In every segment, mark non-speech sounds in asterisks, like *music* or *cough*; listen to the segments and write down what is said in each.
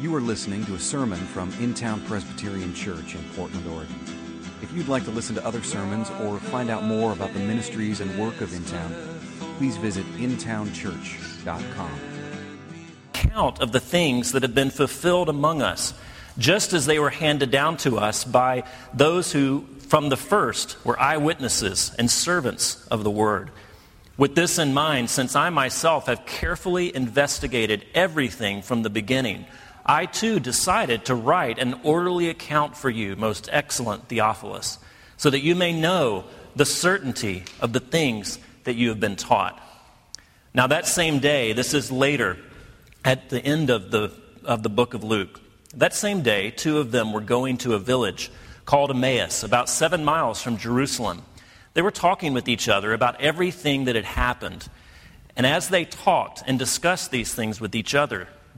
You are listening to a sermon from In Town Presbyterian Church in Portland, Oregon. If you'd like to listen to other sermons or find out more about the ministries and work of In Town, please visit intownchurch.com. Count of the things that have been fulfilled among us, just as they were handed down to us by those who, from the first, were eyewitnesses and servants of the word. With this in mind, since I myself have carefully investigated everything from the beginning, I too decided to write an orderly account for you, most excellent Theophilus, so that you may know the certainty of the things that you have been taught. Now, that same day, this is later, at the end of the, of the book of Luke, that same day, two of them were going to a village called Emmaus, about seven miles from Jerusalem. They were talking with each other about everything that had happened. And as they talked and discussed these things with each other,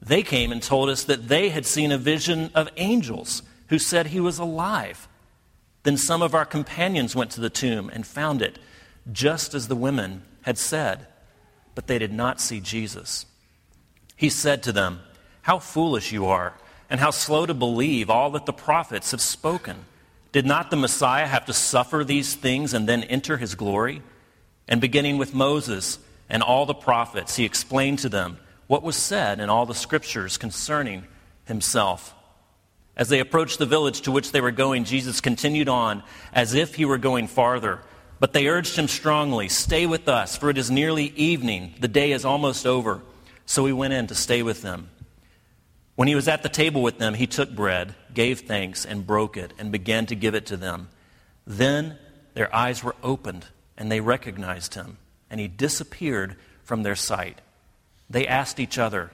They came and told us that they had seen a vision of angels who said he was alive. Then some of our companions went to the tomb and found it just as the women had said, but they did not see Jesus. He said to them, How foolish you are, and how slow to believe all that the prophets have spoken. Did not the Messiah have to suffer these things and then enter his glory? And beginning with Moses and all the prophets, he explained to them what was said in all the scriptures concerning himself. As they approached the village to which they were going, Jesus continued on as if he were going farther. But they urged him strongly, Stay with us, for it is nearly evening. The day is almost over. So he went in to stay with them. When he was at the table with them, he took bread, gave thanks, and broke it, and began to give it to them. Then their eyes were opened, and they recognized him, and he disappeared from their sight. They asked each other,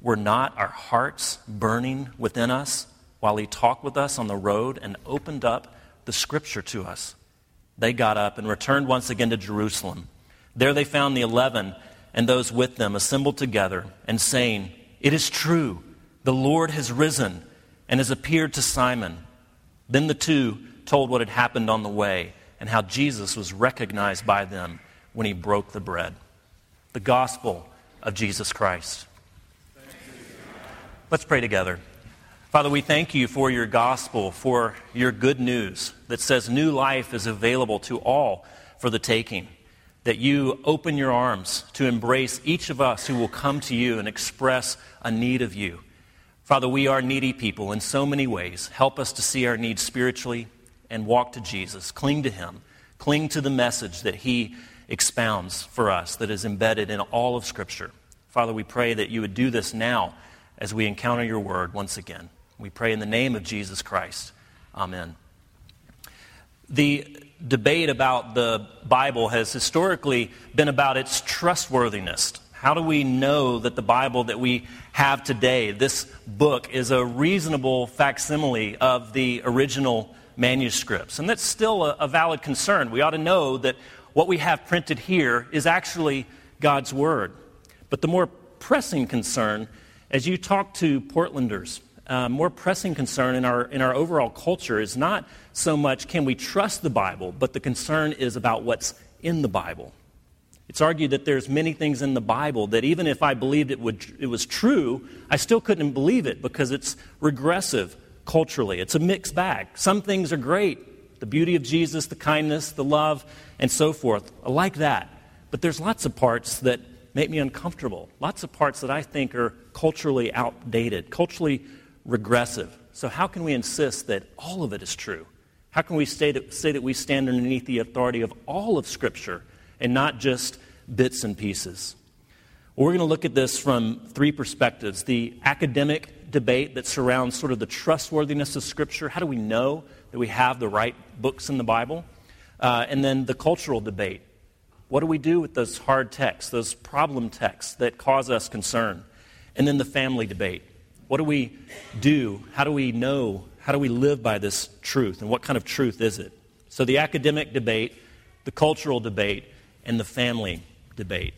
Were not our hearts burning within us while he talked with us on the road and opened up the scripture to us? They got up and returned once again to Jerusalem. There they found the eleven and those with them assembled together and saying, It is true, the Lord has risen and has appeared to Simon. Then the two told what had happened on the way and how Jesus was recognized by them when he broke the bread. The gospel of Jesus Christ. Let's pray together. Father, we thank you for your gospel, for your good news that says new life is available to all for the taking. That you open your arms to embrace each of us who will come to you and express a need of you. Father, we are needy people in so many ways. Help us to see our needs spiritually and walk to Jesus. Cling to him. Cling to the message that he expounds for us that is embedded in all of Scripture. Father, we pray that you would do this now as we encounter your word once again. We pray in the name of Jesus Christ. Amen. The debate about the Bible has historically been about its trustworthiness. How do we know that the Bible that we have today, this book, is a reasonable facsimile of the original manuscripts? And that's still a, a valid concern. We ought to know that what we have printed here is actually God's Word. But the more pressing concern, as you talk to Portlanders, uh, more pressing concern in our, in our overall culture is not so much can we trust the Bible, but the concern is about what's in the Bible. It's argued that there's many things in the Bible that even if I believed it, would, it was true, I still couldn't believe it because it's regressive culturally. It's a mixed bag. Some things are great, the beauty of Jesus, the kindness, the love, and so forth. I like that. But there's lots of parts that make me uncomfortable. Lots of parts that I think are culturally outdated, culturally regressive. So, how can we insist that all of it is true? How can we say that, say that we stand underneath the authority of all of Scripture and not just bits and pieces? Well, we're going to look at this from three perspectives the academic debate that surrounds sort of the trustworthiness of Scripture. How do we know that we have the right books in the Bible? Uh, and then the cultural debate. What do we do with those hard texts, those problem texts that cause us concern? And then the family debate. What do we do? How do we know? How do we live by this truth? And what kind of truth is it? So, the academic debate, the cultural debate, and the family debate.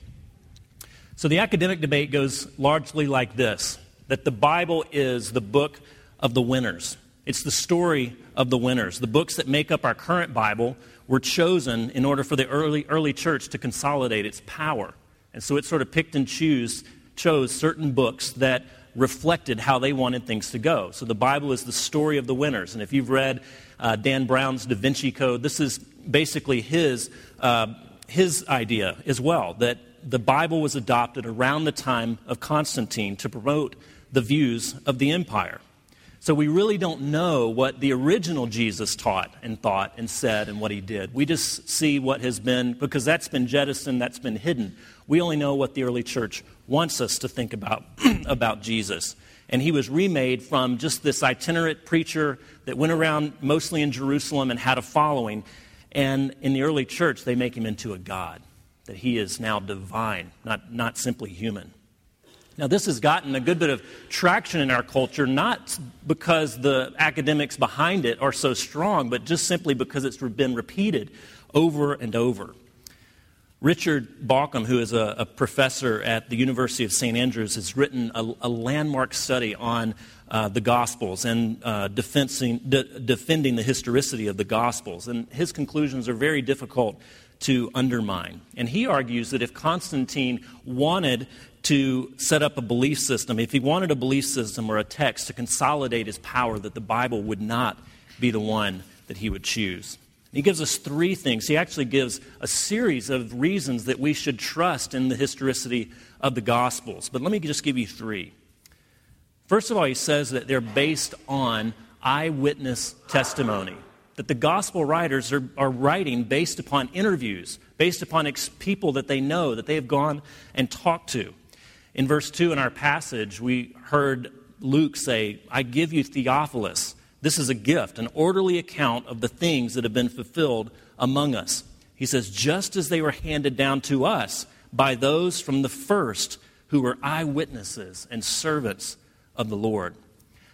So, the academic debate goes largely like this that the Bible is the book of the winners. It's the story of the winners. The books that make up our current Bible were chosen in order for the early, early church to consolidate its power. And so it sort of picked and choose, chose certain books that reflected how they wanted things to go. So the Bible is the story of the winners. And if you've read uh, Dan Brown's Da Vinci Code, this is basically his, uh, his idea as well that the Bible was adopted around the time of Constantine to promote the views of the empire. So we really don't know what the original Jesus taught and thought and said and what he did. We just see what has been, because that's been jettisoned, that's been hidden. We only know what the early church wants us to think about, *clears throat* about Jesus. And he was remade from just this itinerant preacher that went around mostly in Jerusalem and had a following. And in the early church, they make him into a God, that he is now divine, not, not simply human. Now, this has gotten a good bit of traction in our culture, not because the academics behind it are so strong, but just simply because it's been repeated over and over. Richard Bauckham, who is a, a professor at the University of St. Andrews, has written a, a landmark study on uh, the Gospels and uh, defending, de- defending the historicity of the Gospels. And his conclusions are very difficult to undermine. And he argues that if Constantine wanted to set up a belief system, if he wanted a belief system or a text to consolidate his power, that the Bible would not be the one that he would choose. He gives us three things. He actually gives a series of reasons that we should trust in the historicity of the Gospels. But let me just give you three. First of all, he says that they're based on eyewitness testimony, that the Gospel writers are, are writing based upon interviews, based upon ex- people that they know, that they have gone and talked to. In verse 2 in our passage, we heard Luke say, I give you Theophilus. This is a gift, an orderly account of the things that have been fulfilled among us. He says, just as they were handed down to us by those from the first who were eyewitnesses and servants of the Lord.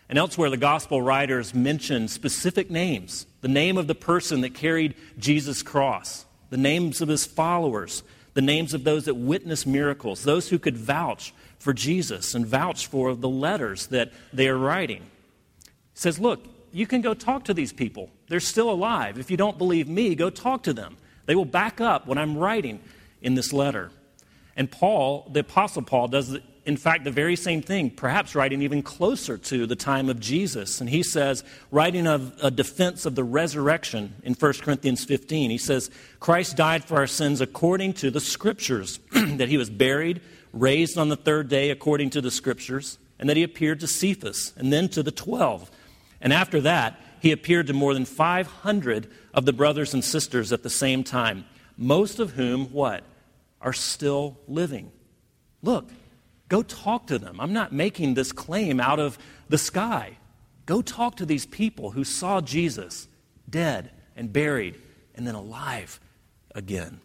And elsewhere, the gospel writers mention specific names the name of the person that carried Jesus' cross, the names of his followers, the names of those that witnessed miracles, those who could vouch for Jesus and vouch for the letters that they are writing. He says, Look, you can go talk to these people. They're still alive. If you don't believe me, go talk to them. They will back up what I'm writing in this letter. And Paul, the Apostle Paul, does in fact, the very same thing, perhaps writing even closer to the time of Jesus. And he says, writing of a defense of the resurrection in 1 Corinthians 15, he says, Christ died for our sins according to the scriptures, *clears throat* that he was buried, raised on the third day according to the scriptures, and that he appeared to Cephas and then to the twelve. And after that, he appeared to more than 500 of the brothers and sisters at the same time, most of whom, what? Are still living. Look, Go talk to them. I'm not making this claim out of the sky. Go talk to these people who saw Jesus dead and buried and then alive again.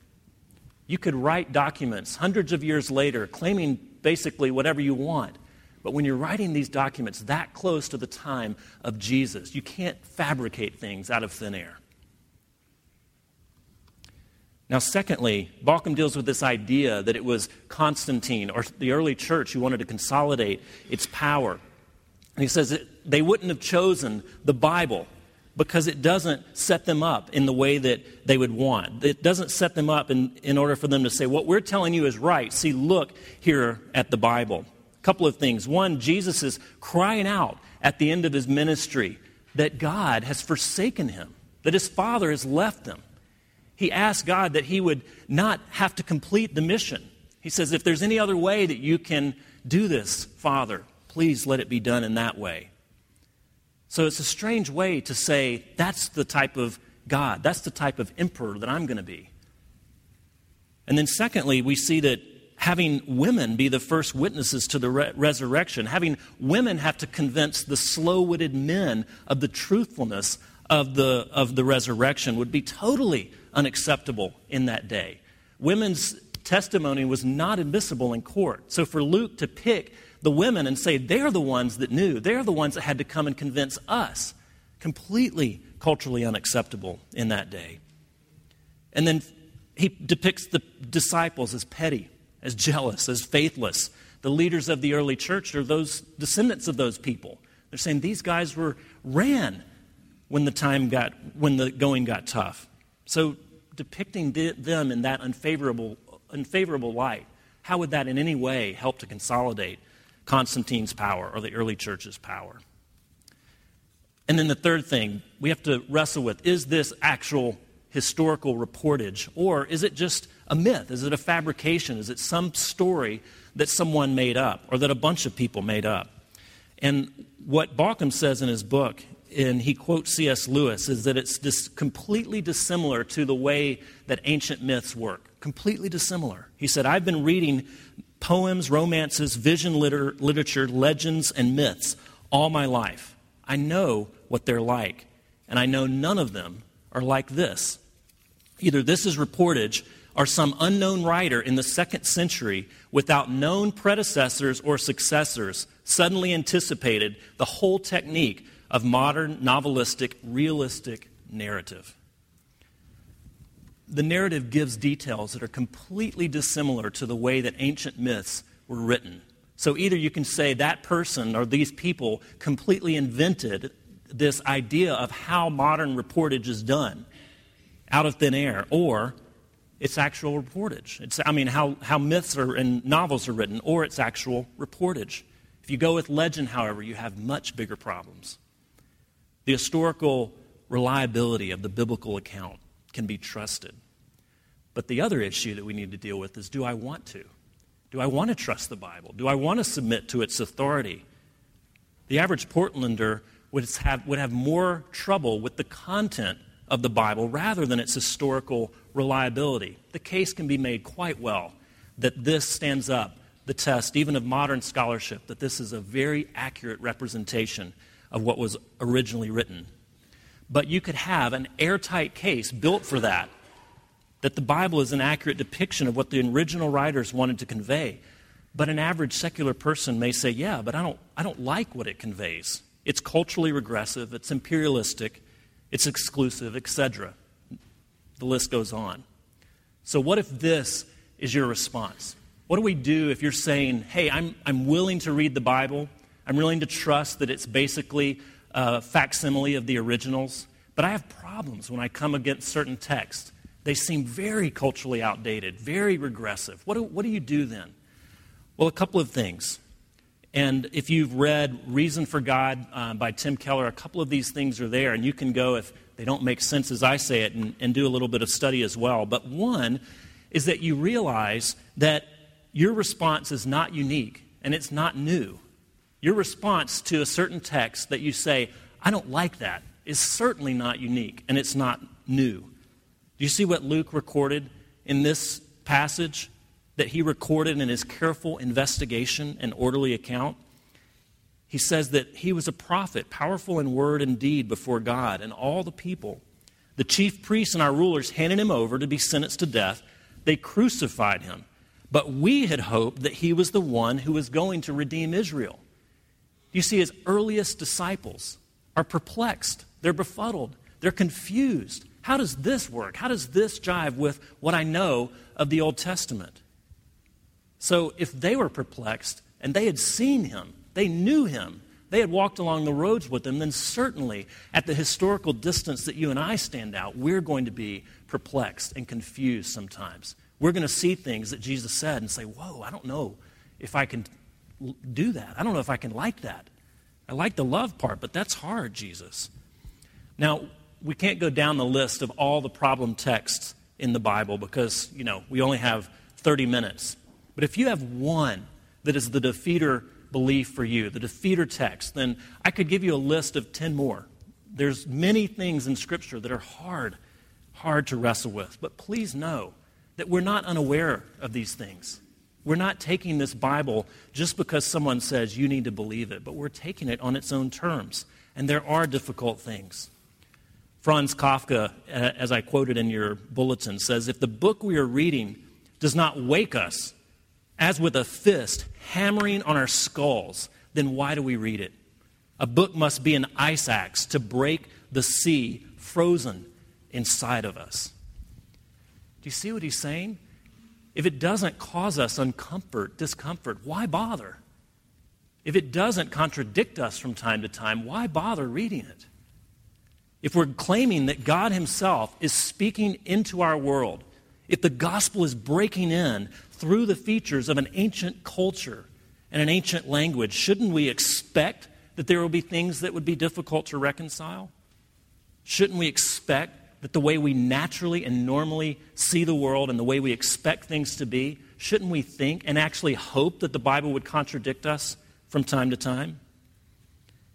You could write documents hundreds of years later claiming basically whatever you want. But when you're writing these documents that close to the time of Jesus, you can't fabricate things out of thin air. Now, secondly, Bauckham deals with this idea that it was Constantine or the early church who wanted to consolidate its power. And he says that they wouldn't have chosen the Bible because it doesn't set them up in the way that they would want. It doesn't set them up in, in order for them to say, What we're telling you is right. See, look here at the Bible. A couple of things. One, Jesus is crying out at the end of his ministry that God has forsaken him, that his Father has left him he asked God that he would not have to complete the mission. He says, If there's any other way that you can do this, Father, please let it be done in that way. So it's a strange way to say that's the type of God, that's the type of emperor that I'm going to be. And then, secondly, we see that having women be the first witnesses to the re- resurrection, having women have to convince the slow witted men of the truthfulness of the, of the resurrection would be totally unacceptable in that day. Women's testimony was not admissible in court. So for Luke to pick the women and say they're the ones that knew, they're the ones that had to come and convince us, completely culturally unacceptable in that day. And then he depicts the disciples as petty, as jealous, as faithless. The leaders of the early church are those descendants of those people. They're saying these guys were ran when the time got when the going got tough. So depicting them in that unfavorable unfavorable light, how would that in any way help to consolidate Constantine's power or the early church's power? And then the third thing we have to wrestle with is this actual historical reportage, or is it just a myth? Is it a fabrication? Is it some story that someone made up or that a bunch of people made up? And what Bauckham says in his book, and he quotes C.S. Lewis, is that it's dis- completely dissimilar to the way that ancient myths work. Completely dissimilar. He said, I've been reading poems, romances, vision liter- literature, legends, and myths all my life. I know what they're like, and I know none of them are like this. Either this is reportage or some unknown writer in the second century without known predecessors or successors suddenly anticipated the whole technique of modern novelistic realistic narrative. The narrative gives details that are completely dissimilar to the way that ancient myths were written. So either you can say that person or these people completely invented this idea of how modern reportage is done out of thin air, or it's actual reportage. It's, I mean, how, how myths are, and novels are written, or it's actual reportage. If you go with legend, however, you have much bigger problems. The historical reliability of the biblical account can be trusted. But the other issue that we need to deal with is do I want to? Do I want to trust the Bible? Do I want to submit to its authority? The average Portlander would have, would have more trouble with the content of the Bible rather than its historical reliability. The case can be made quite well that this stands up the test, even of modern scholarship, that this is a very accurate representation of what was originally written. But you could have an airtight case built for that, that the Bible is an accurate depiction of what the original writers wanted to convey. But an average secular person may say, yeah, but I don't, I don't like what it conveys. It's culturally regressive, it's imperialistic, it's exclusive, etc. The list goes on. So, what if this is your response? What do we do if you're saying, hey, I'm, I'm willing to read the Bible, I'm willing to trust that it's basically a facsimile of the originals, but I have problems when I come against certain texts. They seem very culturally outdated, very regressive. What do, what do you do then? Well, a couple of things. And if you've read Reason for God uh, by Tim Keller, a couple of these things are there, and you can go, if they don't make sense as I say it, and, and do a little bit of study as well. But one is that you realize that your response is not unique and it's not new. Your response to a certain text that you say, I don't like that, is certainly not unique and it's not new. Do you see what Luke recorded in this passage? that he recorded in his careful investigation and orderly account. He says that he was a prophet, powerful in word and deed before God and all the people. The chief priests and our rulers handed him over to be sentenced to death. They crucified him. But we had hoped that he was the one who was going to redeem Israel. You see, his earliest disciples are perplexed, they're befuddled, they're confused. How does this work? How does this jive with what I know of the Old Testament? So if they were perplexed and they had seen him, they knew him, they had walked along the roads with him, then certainly at the historical distance that you and I stand out, we're going to be perplexed and confused sometimes. We're going to see things that Jesus said and say, Whoa, I don't know if I can do that. I don't know if I can like that. I like the love part, but that's hard, Jesus. Now, we can't go down the list of all the problem texts in the Bible because, you know, we only have 30 minutes. But if you have one that is the defeater belief for you, the defeater text, then I could give you a list of 10 more. There's many things in Scripture that are hard, hard to wrestle with. But please know that we're not unaware of these things. We're not taking this Bible just because someone says you need to believe it, but we're taking it on its own terms. And there are difficult things. Franz Kafka, as I quoted in your bulletin, says if the book we are reading does not wake us as with a fist hammering on our skulls, then why do we read it? A book must be an ice axe to break the sea frozen inside of us. Do you see what he's saying? If it doesn't cause us uncomfort, discomfort, why bother? If it doesn't contradict us from time to time, why bother reading it? If we're claiming that God Himself is speaking into our world, if the gospel is breaking in through the features of an ancient culture and an ancient language, shouldn't we expect that there will be things that would be difficult to reconcile? Shouldn't we expect that the way we naturally and normally see the world and the way we expect things to be, shouldn't we think and actually hope that the Bible would contradict us from time to time?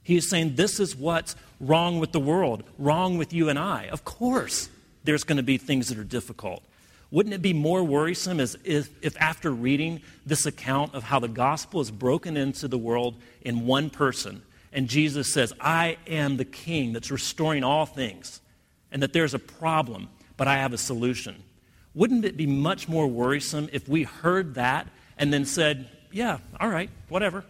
He is saying this is what's wrong with the world, wrong with you and I. Of course, there's going to be things that are difficult. Wouldn't it be more worrisome as if, if, after reading this account of how the gospel is broken into the world in one person, and Jesus says, I am the king that's restoring all things, and that there's a problem, but I have a solution? Wouldn't it be much more worrisome if we heard that and then said, Yeah, all right, whatever.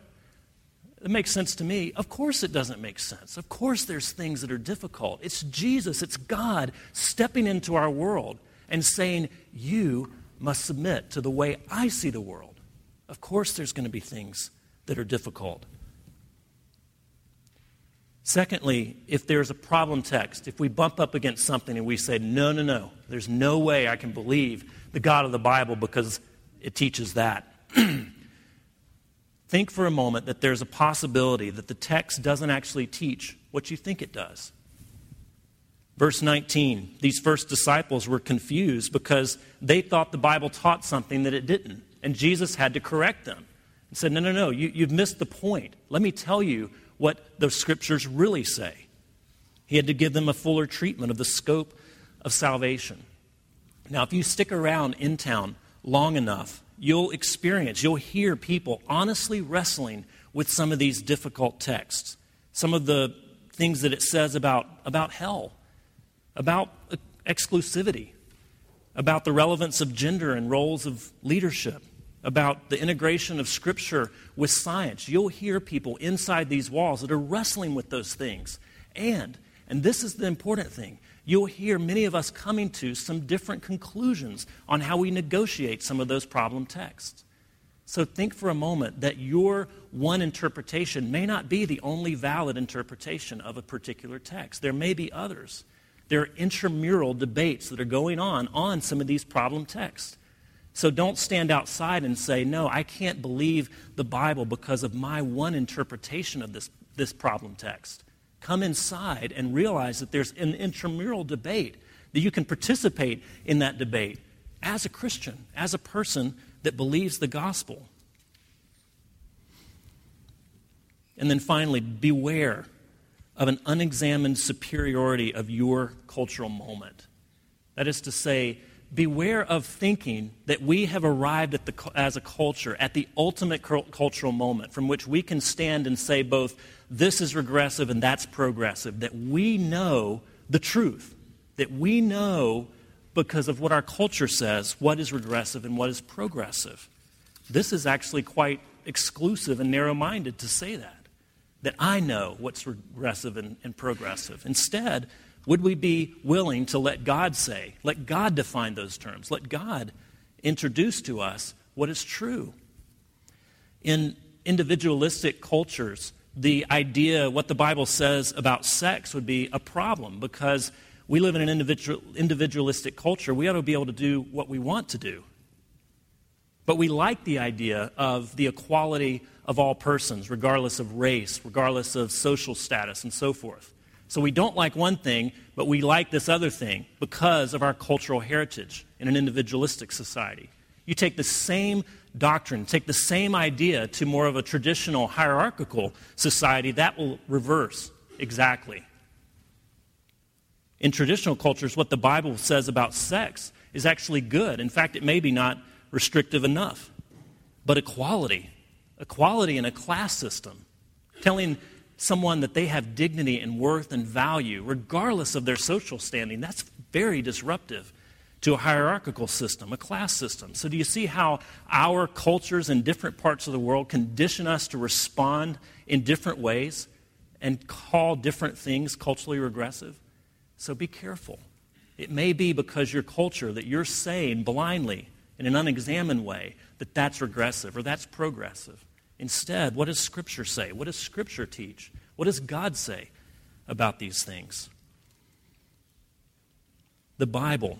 It makes sense to me. Of course, it doesn't make sense. Of course, there's things that are difficult. It's Jesus, it's God stepping into our world and saying, You must submit to the way I see the world. Of course, there's going to be things that are difficult. Secondly, if there's a problem text, if we bump up against something and we say, no, no, no, there's no way I can believe the God of the Bible because it teaches that. *clears throat* Think for a moment that there's a possibility that the text doesn't actually teach what you think it does. Verse 19, these first disciples were confused because they thought the Bible taught something that it didn't. And Jesus had to correct them and said, No, no, no, you, you've missed the point. Let me tell you what the scriptures really say. He had to give them a fuller treatment of the scope of salvation. Now, if you stick around in town long enough, you'll experience, you'll hear people honestly wrestling with some of these difficult texts, some of the things that it says about, about hell about exclusivity, about the relevance of gender and roles of leadership, about the integration of Scripture with science. You'll hear people inside these walls that are wrestling with those things. And, and this is the important thing, you'll hear many of us coming to some different conclusions on how we negotiate some of those problem texts. So think for a moment that your one interpretation may not be the only valid interpretation of a particular text. There may be others. There are intramural debates that are going on on some of these problem texts. So don't stand outside and say, no, I can't believe the Bible because of my one interpretation of this, this problem text. Come inside and realize that there's an intramural debate, that you can participate in that debate as a Christian, as a person that believes the gospel. And then finally, beware of an unexamined superiority of your cultural moment. That is to say, beware of thinking that we have arrived at the, as a culture at the ultimate cultural moment from which we can stand and say both this is regressive and that's progressive, that we know the truth, that we know because of what our culture says what is regressive and what is progressive. This is actually quite exclusive and narrow minded to say that that I know what's regressive and, and progressive. Instead, would we be willing to let God say, let God define those terms, let God introduce to us what is true? In individualistic cultures, the idea, what the Bible says about sex, would be a problem because we live in an individual, individualistic culture. We ought to be able to do what we want to do. But we like the idea of the equality of all persons, regardless of race, regardless of social status, and so forth. So we don't like one thing, but we like this other thing because of our cultural heritage in an individualistic society. You take the same doctrine, take the same idea to more of a traditional hierarchical society, that will reverse exactly. In traditional cultures, what the Bible says about sex is actually good. In fact, it may be not restrictive enough. But equality, equality in a class system, telling someone that they have dignity and worth and value, regardless of their social standing, that's very disruptive to a hierarchical system, a class system. So, do you see how our cultures in different parts of the world condition us to respond in different ways and call different things culturally regressive? So, be careful. It may be because your culture that you're saying blindly in an unexamined way that that's regressive or that's progressive. Instead, what does Scripture say? What does Scripture teach? What does God say about these things? The Bible,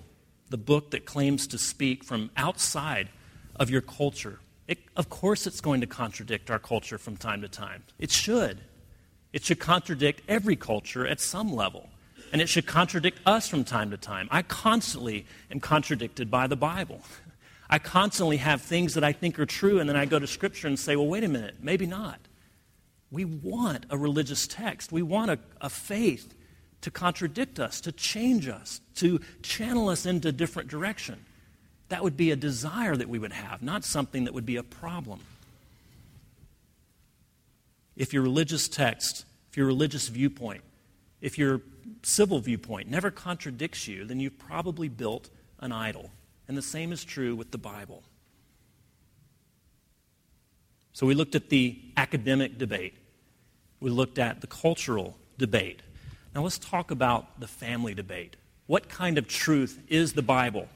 the book that claims to speak from outside of your culture, it, of course it's going to contradict our culture from time to time. It should. It should contradict every culture at some level. And it should contradict us from time to time. I constantly am contradicted by the Bible. *laughs* I constantly have things that I think are true, and then I go to Scripture and say, well, wait a minute, maybe not. We want a religious text. We want a, a faith to contradict us, to change us, to channel us into a different direction. That would be a desire that we would have, not something that would be a problem. If your religious text, if your religious viewpoint, if your civil viewpoint never contradicts you, then you've probably built an idol. And the same is true with the Bible. So we looked at the academic debate, we looked at the cultural debate. Now let's talk about the family debate. What kind of truth is the Bible?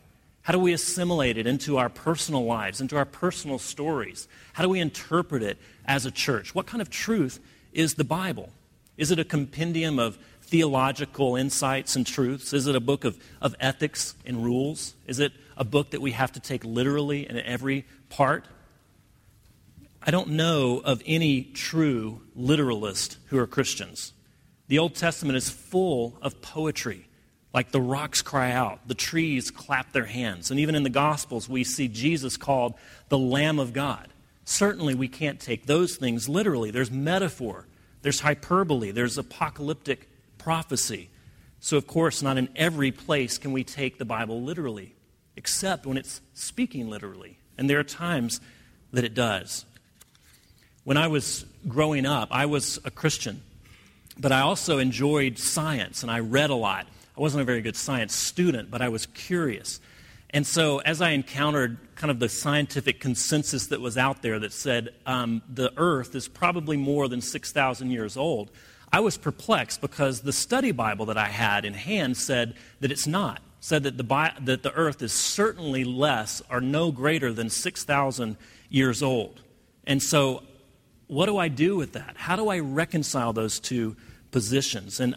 How do we assimilate it into our personal lives, into our personal stories? How do we interpret it as a church? What kind of truth is the Bible? Is it a compendium of theological insights and truths? Is it a book of, of ethics and rules? Is it a book that we have to take literally in every part? I don't know of any true literalist who are Christians. The Old Testament is full of poetry, like the rocks cry out, the trees clap their hands. And even in the Gospels, we see Jesus called the Lamb of God. Certainly, we can't take those things literally. There's metaphor, there's hyperbole, there's apocalyptic prophecy. So, of course, not in every place can we take the Bible literally, except when it's speaking literally. And there are times that it does. When I was growing up, I was a Christian, but I also enjoyed science and I read a lot. I wasn't a very good science student, but I was curious. And so, as I encountered kind of the scientific consensus that was out there that said um, the Earth is probably more than 6,000 years old, I was perplexed because the study Bible that I had in hand said that it's not. Said that the, that the earth is certainly less or no greater than 6,000 years old. And so, what do I do with that? How do I reconcile those two positions? And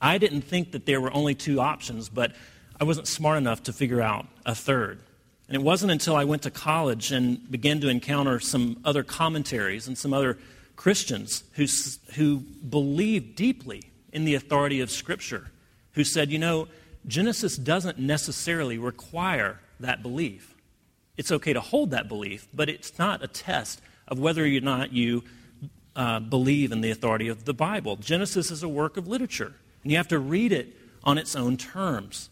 I didn't think that there were only two options, but I wasn't smart enough to figure out a third. And it wasn't until I went to college and began to encounter some other commentaries and some other Christians who, who believe deeply in the authority of Scripture, who said, you know, Genesis doesn't necessarily require that belief. It's okay to hold that belief, but it's not a test of whether or not you uh, believe in the authority of the Bible. Genesis is a work of literature, and you have to read it on its own terms.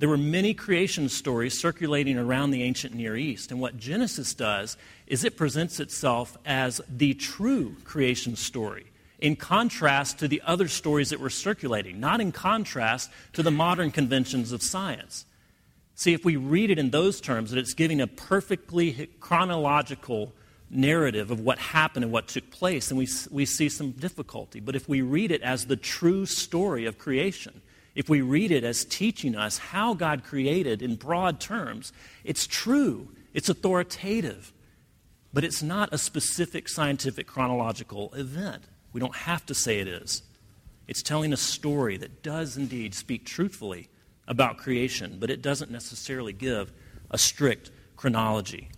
There were many creation stories circulating around the ancient Near East. And what Genesis does is it presents itself as the true creation story, in contrast to the other stories that were circulating, not in contrast to the modern conventions of science. See, if we read it in those terms, that it's giving a perfectly chronological narrative of what happened and what took place, then we, we see some difficulty. But if we read it as the true story of creation, if we read it as teaching us how God created in broad terms, it's true, it's authoritative, but it's not a specific scientific chronological event. We don't have to say it is. It's telling a story that does indeed speak truthfully about creation, but it doesn't necessarily give a strict chronology.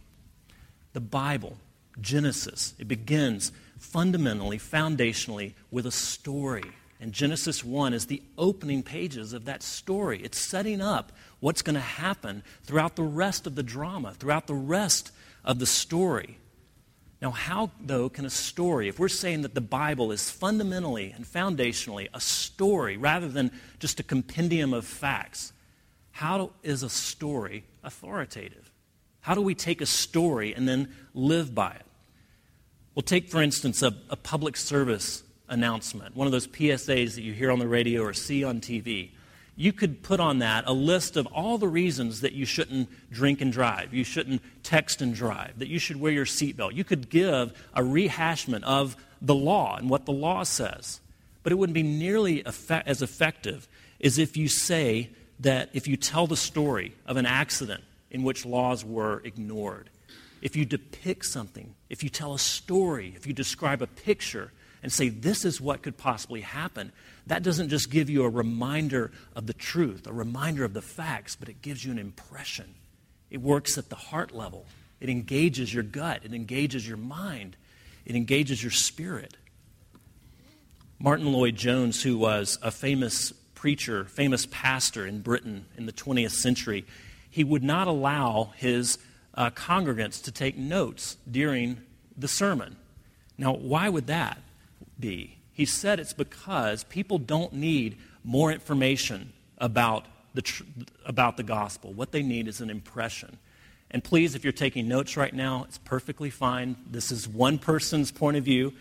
The Bible, Genesis, it begins fundamentally, foundationally, with a story and Genesis 1 is the opening pages of that story. It's setting up what's going to happen throughout the rest of the drama, throughout the rest of the story. Now, how, though, can a story, if we're saying that the Bible is fundamentally and foundationally a story rather than just a compendium of facts, how is a story authoritative? How do we take a story and then live by it? Well, take, for instance, a, a public service announcement, one of those PSAs that you hear on the radio or see on TV you could put on that a list of all the reasons that you shouldn't drink and drive, you shouldn't text and drive, that you should wear your seatbelt. You could give a rehashment of the law and what the law says. But it wouldn't be nearly as effective as if you say that if you tell the story of an accident in which laws were ignored, if you depict something, if you tell a story, if you describe a picture and say, this is what could possibly happen, that doesn't just give you a reminder of the truth, a reminder of the facts, but it gives you an impression. It works at the heart level, it engages your gut, it engages your mind, it engages your spirit. Martyn Lloyd-Jones, who was a famous preacher, famous pastor in Britain in the 20th century, he would not allow his uh, congregants to take notes during the sermon. Now, why would that be? He said it's because people don't need more information about the, tr- about the gospel. What they need is an impression. And please, if you're taking notes right now, it's perfectly fine. This is one person's point of view.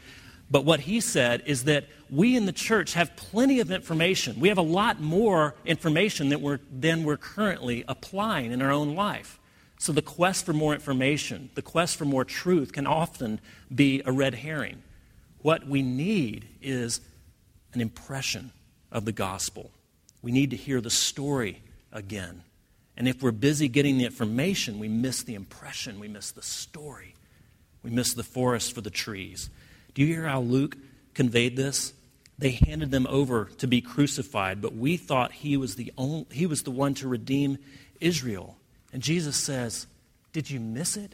But what he said is that we in the church have plenty of information. We have a lot more information than we're, than we're currently applying in our own life. So the quest for more information, the quest for more truth, can often be a red herring. What we need is an impression of the gospel. We need to hear the story again. And if we're busy getting the information, we miss the impression, we miss the story, we miss the forest for the trees. Do you hear how Luke conveyed this? They handed them over to be crucified, but we thought he was the, only, he was the one to redeem Israel. And Jesus says, Did you miss it?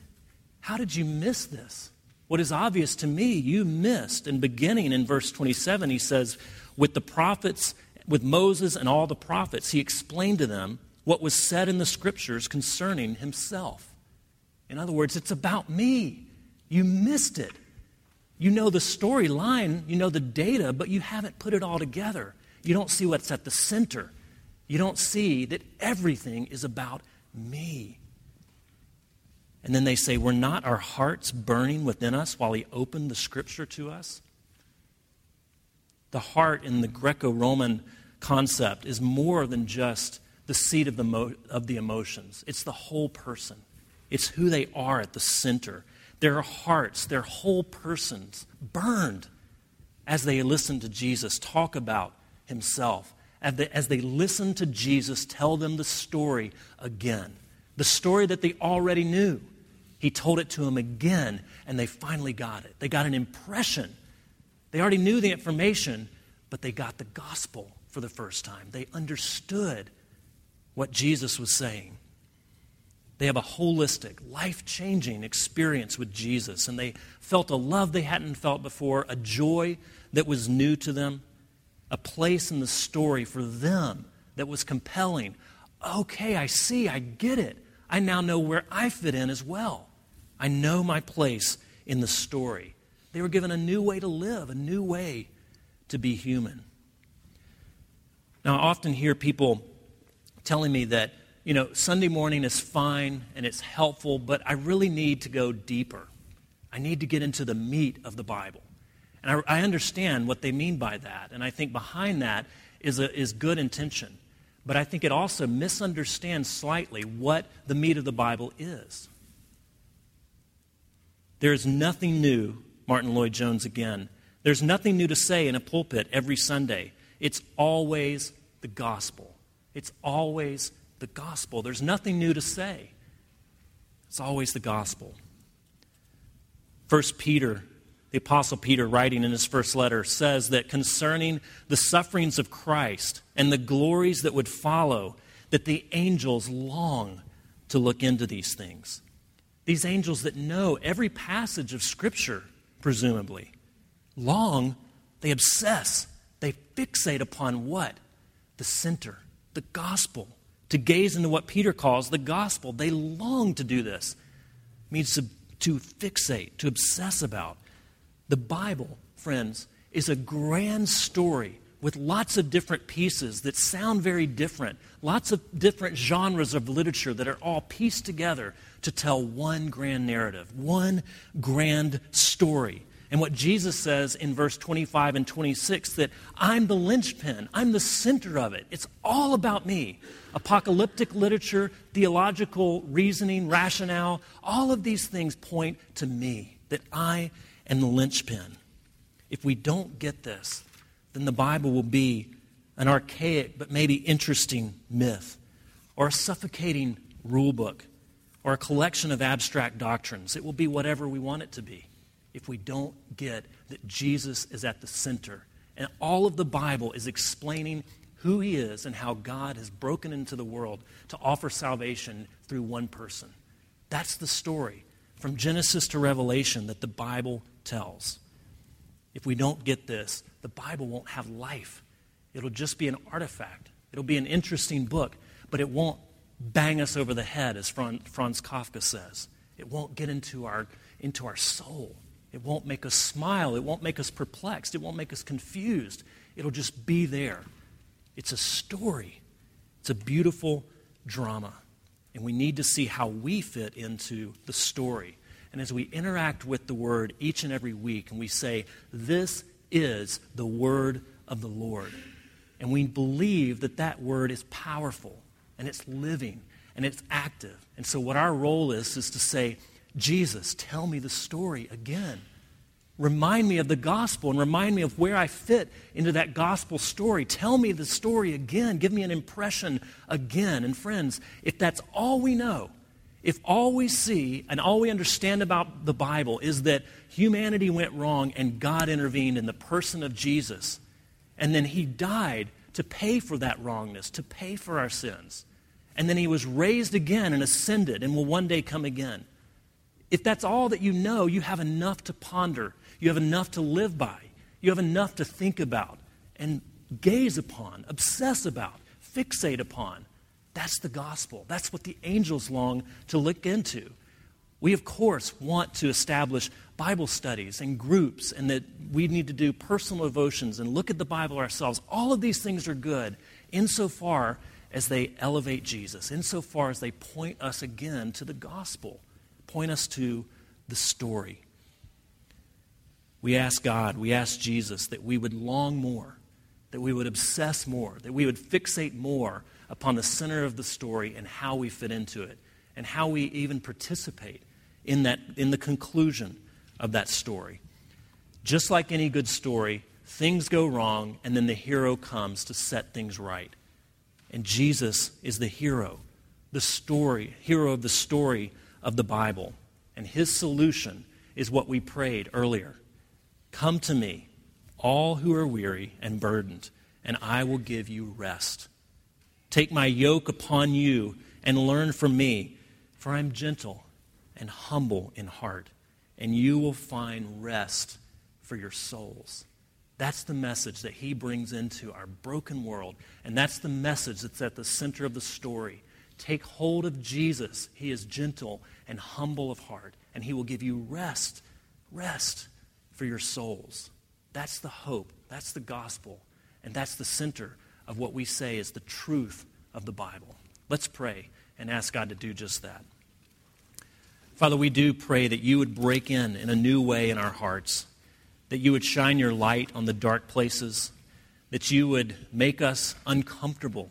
How did you miss this? What is obvious to me, you missed. And beginning in verse 27, he says, With the prophets, with Moses and all the prophets, he explained to them what was said in the scriptures concerning himself. In other words, it's about me. You missed it. You know the storyline, you know the data, but you haven't put it all together. You don't see what's at the center. You don't see that everything is about me. And then they say, Were not our hearts burning within us while he opened the scripture to us? The heart in the Greco Roman concept is more than just the seat of the, mo- of the emotions, it's the whole person. It's who they are at the center. Their hearts, their whole persons burned as they listen to Jesus talk about himself, as they, as they listen to Jesus tell them the story again, the story that they already knew. He told it to them again, and they finally got it. They got an impression. They already knew the information, but they got the gospel for the first time. They understood what Jesus was saying. They have a holistic, life changing experience with Jesus, and they felt a love they hadn't felt before, a joy that was new to them, a place in the story for them that was compelling. Okay, I see, I get it. I now know where I fit in as well. I know my place in the story. They were given a new way to live, a new way to be human. Now, I often hear people telling me that, you know, Sunday morning is fine and it's helpful, but I really need to go deeper. I need to get into the meat of the Bible. And I, I understand what they mean by that. And I think behind that is, a, is good intention. But I think it also misunderstands slightly what the meat of the Bible is. There is nothing new, Martyn Lloyd-Jones again. There's nothing new to say in a pulpit every Sunday. It's always the gospel. It's always the gospel. There's nothing new to say. It's always the gospel. First Peter, the apostle Peter writing in his first letter says that concerning the sufferings of Christ and the glories that would follow that the angels long to look into these things. These angels that know every passage of Scripture, presumably, long, they obsess, they fixate upon what? The center, the gospel, to gaze into what Peter calls the gospel. They long to do this. means to, to fixate, to obsess about. The Bible, friends, is a grand story with lots of different pieces that sound very different, lots of different genres of literature that are all pieced together to tell one grand narrative, one grand story. And what Jesus says in verse 25 and 26 that I'm the linchpin, I'm the center of it. It's all about me. Apocalyptic literature, theological reasoning, rationale, all of these things point to me, that I am the linchpin. If we don't get this, then the Bible will be an archaic but maybe interesting myth or a suffocating rule book or a collection of abstract doctrines. It will be whatever we want it to be if we don't get that Jesus is at the center. And all of the Bible is explaining who he is and how God has broken into the world to offer salvation through one person. That's the story from Genesis to Revelation that the Bible tells. If we don't get this, the Bible won't have life. It'll just be an artifact. It'll be an interesting book, but it won't bang us over the head, as Franz Kafka says. It won't get into our, into our soul. It won't make us smile. It won't make us perplexed. It won't make us confused. It'll just be there. It's a story, it's a beautiful drama. And we need to see how we fit into the story. And as we interact with the Word each and every week, and we say, This is the Word of the Lord. And we believe that that Word is powerful, and it's living, and it's active. And so, what our role is, is to say, Jesus, tell me the story again. Remind me of the gospel and remind me of where I fit into that gospel story. Tell me the story again. Give me an impression again. And friends, if that's all we know, if all we see and all we understand about the Bible is that humanity went wrong and God intervened in the person of Jesus, and then he died to pay for that wrongness, to pay for our sins, and then he was raised again and ascended and will one day come again. If that's all that you know, you have enough to ponder you have enough to live by. You have enough to think about and gaze upon, obsess about, fixate upon. That's the gospel. That's what the angels long to look into. We, of course, want to establish Bible studies and groups, and that we need to do personal devotions and look at the Bible ourselves. All of these things are good insofar as they elevate Jesus, insofar as they point us again to the gospel, point us to the story. We ask God, we ask Jesus that we would long more, that we would obsess more, that we would fixate more upon the center of the story and how we fit into it, and how we even participate in, that, in the conclusion of that story. Just like any good story, things go wrong, and then the hero comes to set things right. And Jesus is the hero, the story, hero of the story of the Bible. And his solution is what we prayed earlier Come to me, all who are weary and burdened, and I will give you rest. Take my yoke upon you and learn from me, for I am gentle and humble in heart, and you will find rest for your souls. That's the message that he brings into our broken world, and that's the message that's at the center of the story. Take hold of Jesus. He is gentle and humble of heart, and he will give you rest. Rest for your souls. That's the hope. That's the gospel. And that's the center of what we say is the truth of the Bible. Let's pray and ask God to do just that. Father, we do pray that you would break in in a new way in our hearts, that you would shine your light on the dark places, that you would make us uncomfortable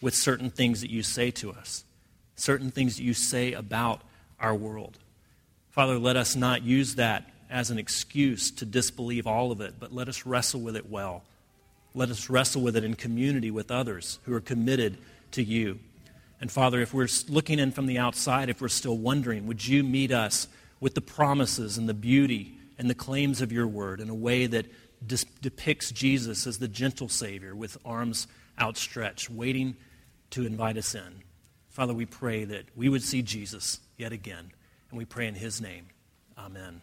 with certain things that you say to us, certain things that you say about our world. Father, let us not use that as an excuse to disbelieve all of it, but let us wrestle with it well. Let us wrestle with it in community with others who are committed to you. And Father, if we're looking in from the outside, if we're still wondering, would you meet us with the promises and the beauty and the claims of your word in a way that dis- depicts Jesus as the gentle Savior with arms outstretched, waiting to invite us in? Father, we pray that we would see Jesus yet again, and we pray in his name. Amen.